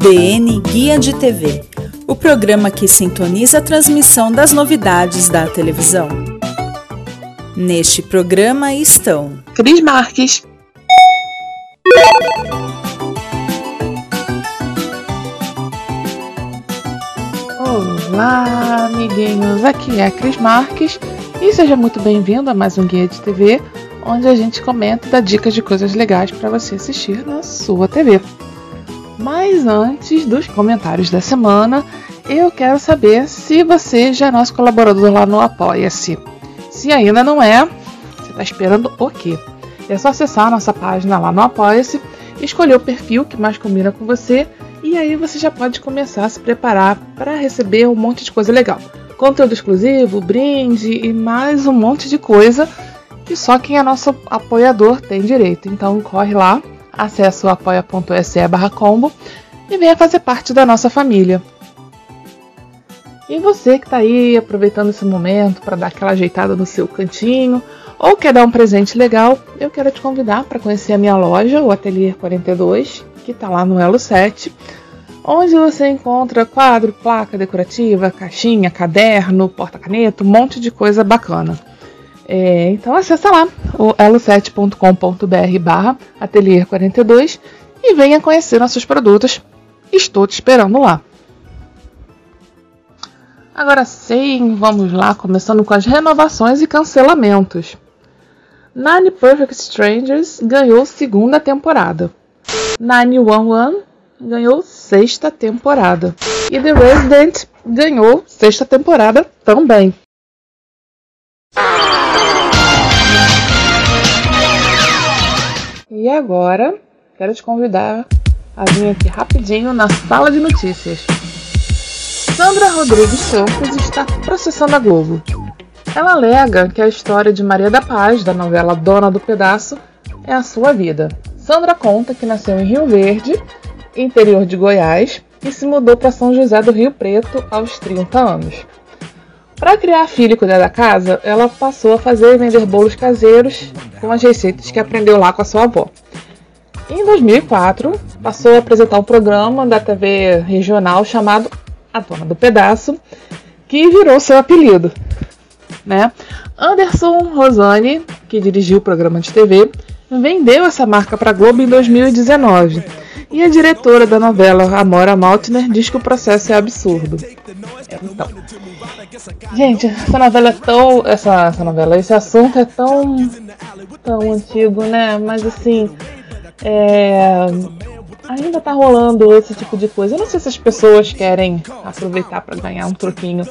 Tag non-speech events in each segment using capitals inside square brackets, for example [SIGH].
DN Guia de TV, o programa que sintoniza a transmissão das novidades da televisão. Neste programa estão Cris Marques, Olá, amiguinhos! Aqui é a Cris Marques e seja muito bem-vindo a mais um Guia de TV, onde a gente comenta e dá dicas de coisas legais para você assistir na sua TV. Mas antes dos comentários da semana, eu quero saber se você já é nosso colaborador lá no Apoia-se. Se ainda não é, você está esperando o quê? É só acessar a nossa página lá no Apoia-se, escolher o perfil que mais combina com você e aí você já pode começar a se preparar para receber um monte de coisa legal. Conteúdo exclusivo, brinde e mais um monte de coisa que só quem é nosso apoiador tem direito. Então corre lá, acesse o apoia.se combo e venha fazer parte da nossa família. E você que está aí aproveitando esse momento para dar aquela ajeitada no seu cantinho ou quer dar um presente legal, eu quero te convidar para conhecer a minha loja, o Atelier 42, que está lá no Elo 7, onde você encontra quadro, placa decorativa, caixinha, caderno, porta-caneta, um monte de coisa bacana. É, então acessa lá o elo7.com.br barra atelier 42 e venha conhecer nossos produtos. Estou te esperando lá. Agora sim, vamos lá, começando com as renovações e cancelamentos. Nine Perfect Strangers ganhou segunda temporada. 911 ganhou sexta temporada. E The Resident ganhou sexta temporada também. E agora, quero te convidar a vir aqui rapidinho na sala de notícias. Sandra Rodrigues Campos está processando a Globo. Ela alega que a história de Maria da Paz, da novela Dona do Pedaço, é a sua vida. Sandra conta que nasceu em Rio Verde, interior de Goiás, e se mudou para São José do Rio Preto aos 30 anos. Para criar a filha e cuidar da casa, ela passou a fazer e vender bolos caseiros com as receitas que aprendeu lá com a sua avó. Em 2004, passou a apresentar um programa da TV regional chamado A Dona do Pedaço, que virou seu apelido. Né? Anderson Rosani, que dirigiu o programa de TV, vendeu essa marca para a Globo em 2019. E a diretora da novela, Amora Maltner, diz que o processo é absurdo. Então, gente, essa novela é tão. Essa, essa novela, esse assunto é tão. tão antigo, né? Mas assim. É, ainda tá rolando esse tipo de coisa. Eu não sei se as pessoas querem aproveitar para ganhar um troquinho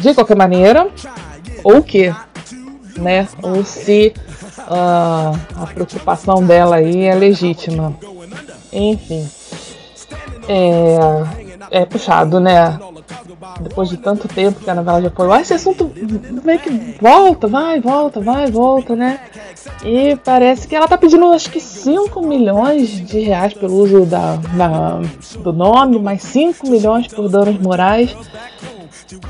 de qualquer maneira, ou o que, né? Ou se uh, a preocupação dela aí é legítima. Enfim, é, é puxado, né? Depois de tanto tempo que a novela já apoiou, esse assunto meio que volta, vai, volta, vai, volta, né? E parece que ela tá pedindo acho que 5 milhões de reais pelo uso da, da do nome, mais 5 milhões por danos morais.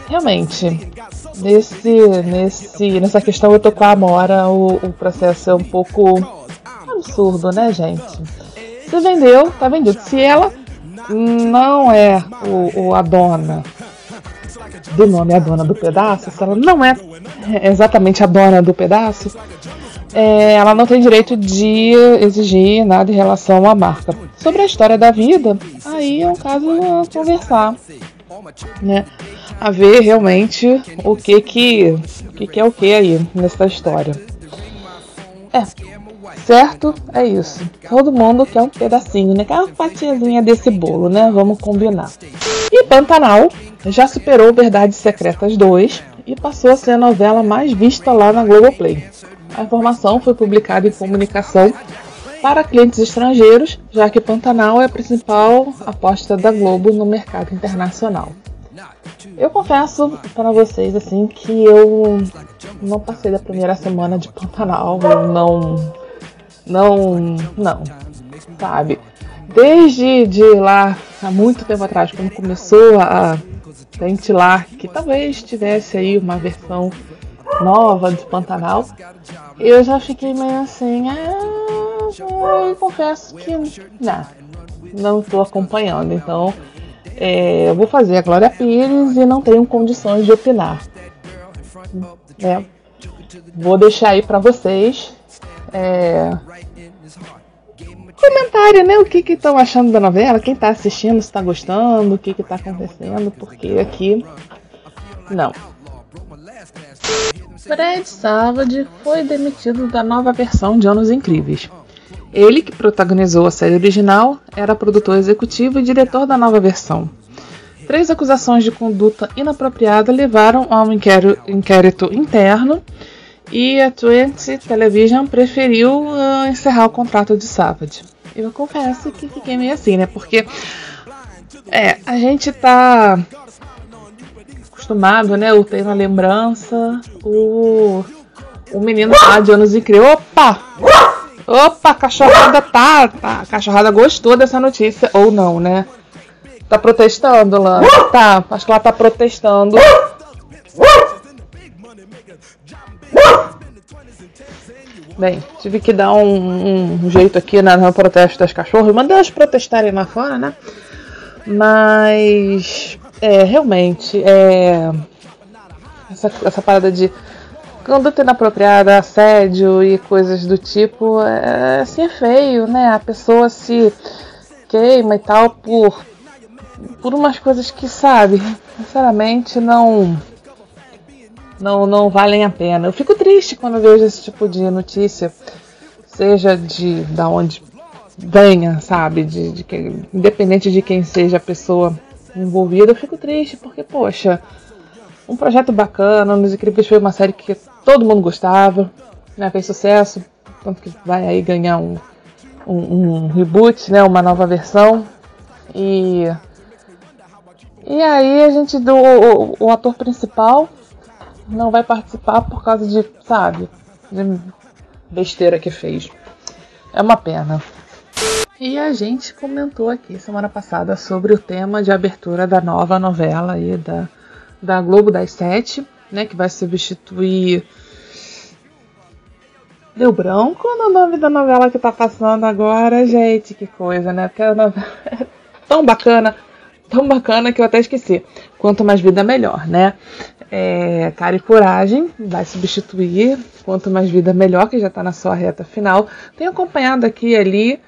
Realmente, nesse, nesse, nessa questão eu tô com a Amora, o, o processo é um pouco absurdo, né, gente? Se vendeu, tá vendido. Se ela não é o, o, a dona do nome, a dona do pedaço, se ela não é exatamente a dona do pedaço, é, ela não tem direito de exigir nada em relação à marca. Sobre a história da vida, aí é um caso a conversar, né? A ver realmente o que que, o que, que é o que aí nessa história. É, certo? É isso. Todo mundo quer um pedacinho, né? Quer uma fatiazinha desse bolo, né? Vamos combinar. E Pantanal já superou Verdades Secretas 2 e passou a ser a novela mais vista lá na Globoplay. A informação foi publicada em comunicação para clientes estrangeiros, já que Pantanal é a principal aposta da Globo no mercado internacional. Eu confesso para vocês assim que eu não passei da primeira semana de Pantanal, não não não, sabe? Desde de lá há muito tempo atrás, quando começou a ventilar que talvez tivesse aí uma versão nova de Pantanal, eu já fiquei meio assim, ah, eu confesso que não, não estou acompanhando, então é, eu vou fazer a Glória Pires e não tenho condições de opinar. É, vou deixar aí para vocês é, comentário, né? O que estão achando da novela, quem está assistindo, se está gostando, o que está acontecendo, porque aqui não. Fred Savage foi demitido da nova versão de Anos Incríveis. Ele, que protagonizou a série original, era produtor executivo e diretor da nova versão. Três acusações de conduta inapropriada levaram a um inquérito interno e a 20 Television preferiu encerrar o contrato de Savage. Eu confesso que fiquei meio assim, né? Porque é, a gente tá acostumado, né? Eu tenho na lembrança o, o menino lá de anos incrível. Opa! Opa, a cachorrada tá, tá. A cachorrada gostou dessa notícia. Ou não, né? Tá protestando, lá. Tá, acho que ela tá protestando. Bem, tive que dar um, um jeito aqui na, no protesto das cachorras, mandar elas protestarem lá fora, né? Mas, é, realmente, é, essa, essa parada de conduta inapropriada, assédio e coisas do tipo, é, assim é feio, né? A pessoa se queima e tal por, por umas coisas que, sabe, sinceramente não não, não valem a pena. Eu fico triste quando vejo esse tipo de notícia, seja de da onde venha, sabe, de, de que, independente de quem seja a pessoa envolvida, eu fico triste porque, poxa, um projeto bacana, Nos Incríveis foi uma série que todo mundo gostava, né, fez sucesso, tanto que vai aí ganhar um, um, um reboot, né, uma nova versão, e e aí a gente do o, o ator principal não vai participar por causa de, sabe, de besteira que fez. É uma pena. E a gente comentou aqui semana passada sobre o tema de abertura da nova novela aí da, da Globo das Sete, né? Que vai substituir. Deu branco no nome da novela que tá passando agora, gente, que coisa, né? Porque a novela [LAUGHS] é tão bacana, tão bacana que eu até esqueci. Quanto mais vida, melhor, né? É, Cara e Coragem vai substituir Quanto Mais Vida Melhor, que já está na sua reta final. Tenho acompanhado aqui e ali.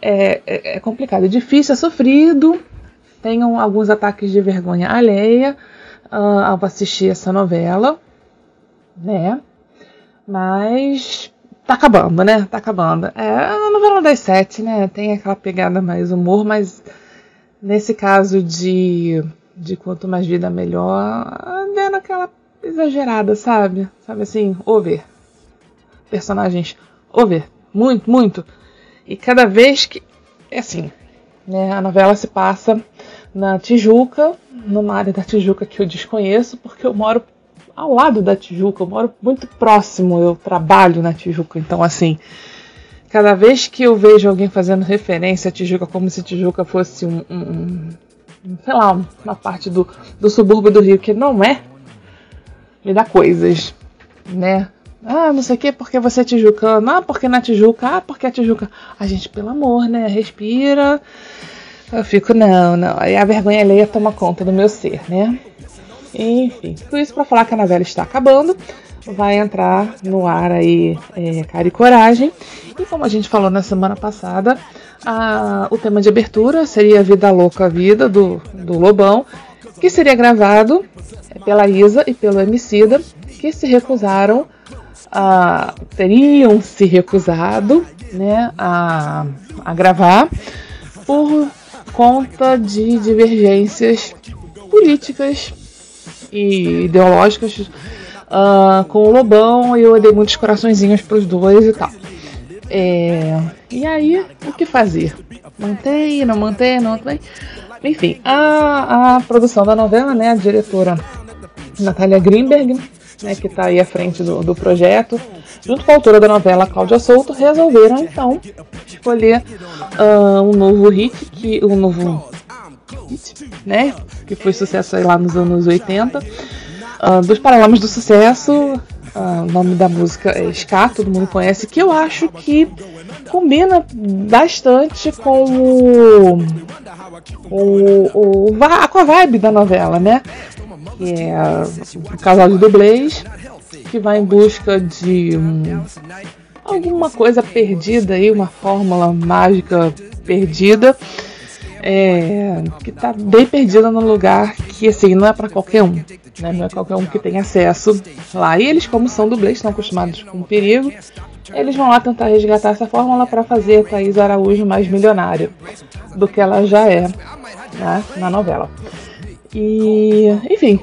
É, é, é, complicado, é difícil, é sofrido. Tenho alguns ataques de vergonha alheia uh, ao assistir essa novela, né? Mas tá acabando, né? Tá acabando. É a novela das sete, né? Tem aquela pegada mais humor, mas nesse caso de de quanto mais vida melhor, dando aquela exagerada, sabe? Sabe assim, over. Personagens over. Muito, muito. E cada vez que. É assim, né? A novela se passa na Tijuca, numa área da Tijuca que eu desconheço, porque eu moro ao lado da Tijuca, eu moro muito próximo, eu trabalho na Tijuca, então assim. Cada vez que eu vejo alguém fazendo referência à Tijuca como se Tijuca fosse um, um, sei lá, uma parte do, do subúrbio do Rio que não é, me dá coisas, né? Ah, não sei o que, porque você é tijucano. Ah, porque na Tijuca. Ah, porque a Tijuca. A gente, pelo amor, né? Respira. Eu fico, não, não. Aí a vergonha alheia toma conta do meu ser, né? Enfim, tudo isso para falar que a novela está acabando. Vai entrar no ar aí é, Cara e Coragem. E como a gente falou na semana passada, a, o tema de abertura seria Vida Louca Vida, do, do Lobão, que seria gravado pela Isa e pelo Emicida, que se recusaram, a, teriam se recusado né, a, a gravar por conta de divergências políticas e ideológicas uh, com o Lobão e eu dei muitos coraçõezinhos para os dois e tal. É, e aí, o que fazer? Mantém, não mantém, não mantém? Enfim, a, a produção da novela, né, a diretora Natália Greenberg, né, que está aí à frente do, do projeto, junto com a autora da novela, Cláudia Souto, resolveram então escolher uh, um novo hit, que, um novo hit, né, que foi sucesso lá nos anos 80, uh, dos Paralamas do Sucesso, uh, o nome da música é Ska, todo mundo conhece, que eu acho que combina bastante com o, o, o, com a vibe da novela, né? Que é o casal de dublês que vai em busca de um, alguma coisa perdida aí, uma fórmula mágica perdida. É, que está bem perdida no lugar que assim não é para qualquer um, né? não é qualquer um que tem acesso lá. E eles, como são dublês, estão acostumados com o perigo, eles vão lá tentar resgatar essa fórmula para fazer a Thaís Araújo mais milionária do que ela já é né, na novela. E, enfim,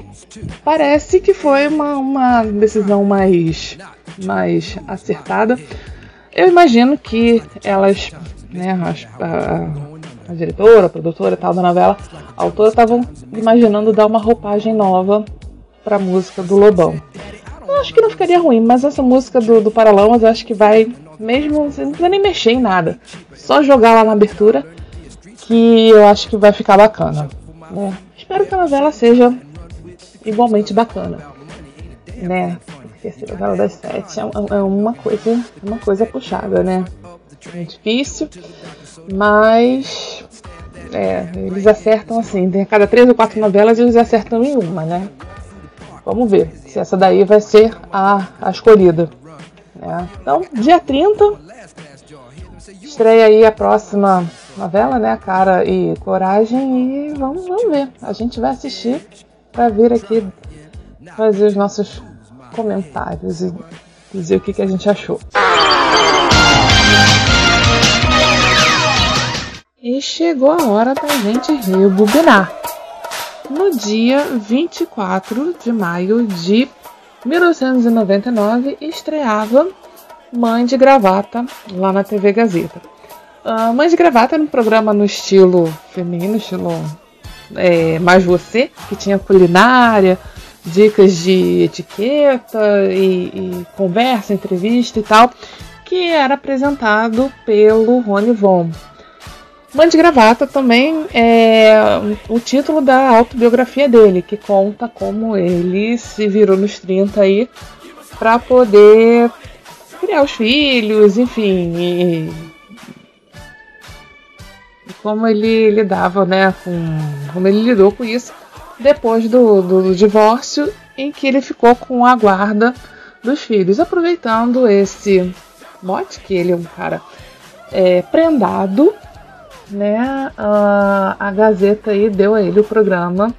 parece que foi uma, uma decisão mais, mais acertada. Eu imagino que elas, né, as, a, a diretora, a produtora tal da novela, a autora estavam imaginando dar uma roupagem nova para a música do Lobão. Eu acho que não ficaria ruim, mas essa música do, do Paralamas eu acho que vai, mesmo, você não precisa nem mexer em nada, só jogar lá na abertura, que eu acho que vai ficar bacana. Né? Espero que a novela seja igualmente bacana, né? Porque a novela das sete é, é uma coisa, uma coisa puxada, né? É difícil, mas é, eles acertam assim, a cada três ou quatro novelas eles acertam em uma, né? Vamos ver se essa daí vai ser a, a escolhida. Né? Então, dia 30, estreia aí a próxima novela, né? Cara e Coragem. E vamos, vamos ver. A gente vai assistir para vir aqui fazer os nossos comentários e dizer o que, que a gente achou. E chegou a hora da gente rebobinar no dia 24 de maio de 1999 estreava Mãe de Gravata lá na TV Gazeta. Uh, Mãe de Gravata era um programa no estilo feminino, estilo é, Mais Você, que tinha culinária, dicas de etiqueta e, e conversa, entrevista e tal, que era apresentado pelo Rony Von. Mãe de Gravata também é o título da autobiografia dele, que conta como ele se virou nos 30 aí para poder criar os filhos, enfim, e, e, como ele lidava, né, com como ele lidou com isso depois do, do, do divórcio, em que ele ficou com a guarda dos filhos, aproveitando esse mote que ele é um cara é, prendado né, a, a Gazeta aí deu a ele o programa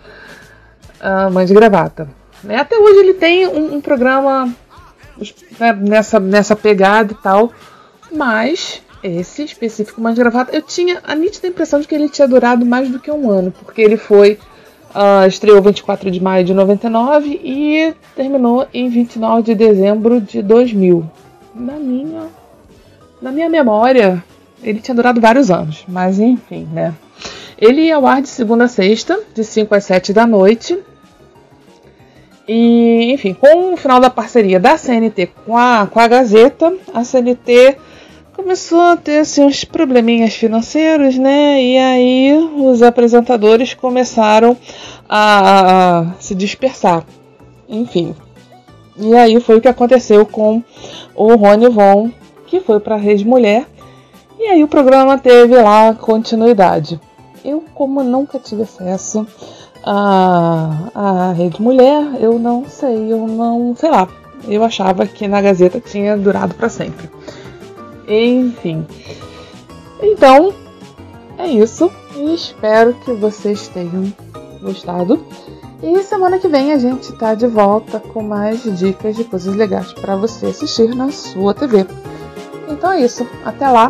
uh, Mãe de Gravata. Né? Até hoje ele tem um, um programa né, nessa, nessa pegada e tal, mas esse específico Mãe de Gravata, eu tinha a nítida impressão de que ele tinha durado mais do que um ano, porque ele foi Uh, estreou 24 de maio de 99 e terminou em 29 de dezembro de 2000. Na minha, na minha memória, ele tinha durado vários anos, mas enfim, né? Ele ia ao ar de segunda a sexta, de 5 às 7 da noite. E, enfim, com o final da parceria da CNT com a, com a Gazeta, a CNT começou a ter assim, uns probleminhas financeiros, né? E aí os apresentadores começaram a, a se dispersar. Enfim. E aí foi o que aconteceu com o Rony Von, que foi para a Rede Mulher e aí o programa teve lá continuidade. Eu, como nunca tive acesso à, à Rede Mulher, eu não sei, eu não, sei lá. Eu achava que na Gazeta tinha durado para sempre. Enfim. Então, é isso. Espero que vocês tenham gostado. E semana que vem a gente tá de volta com mais dicas de coisas legais para você assistir na sua TV. Então é isso. Até lá.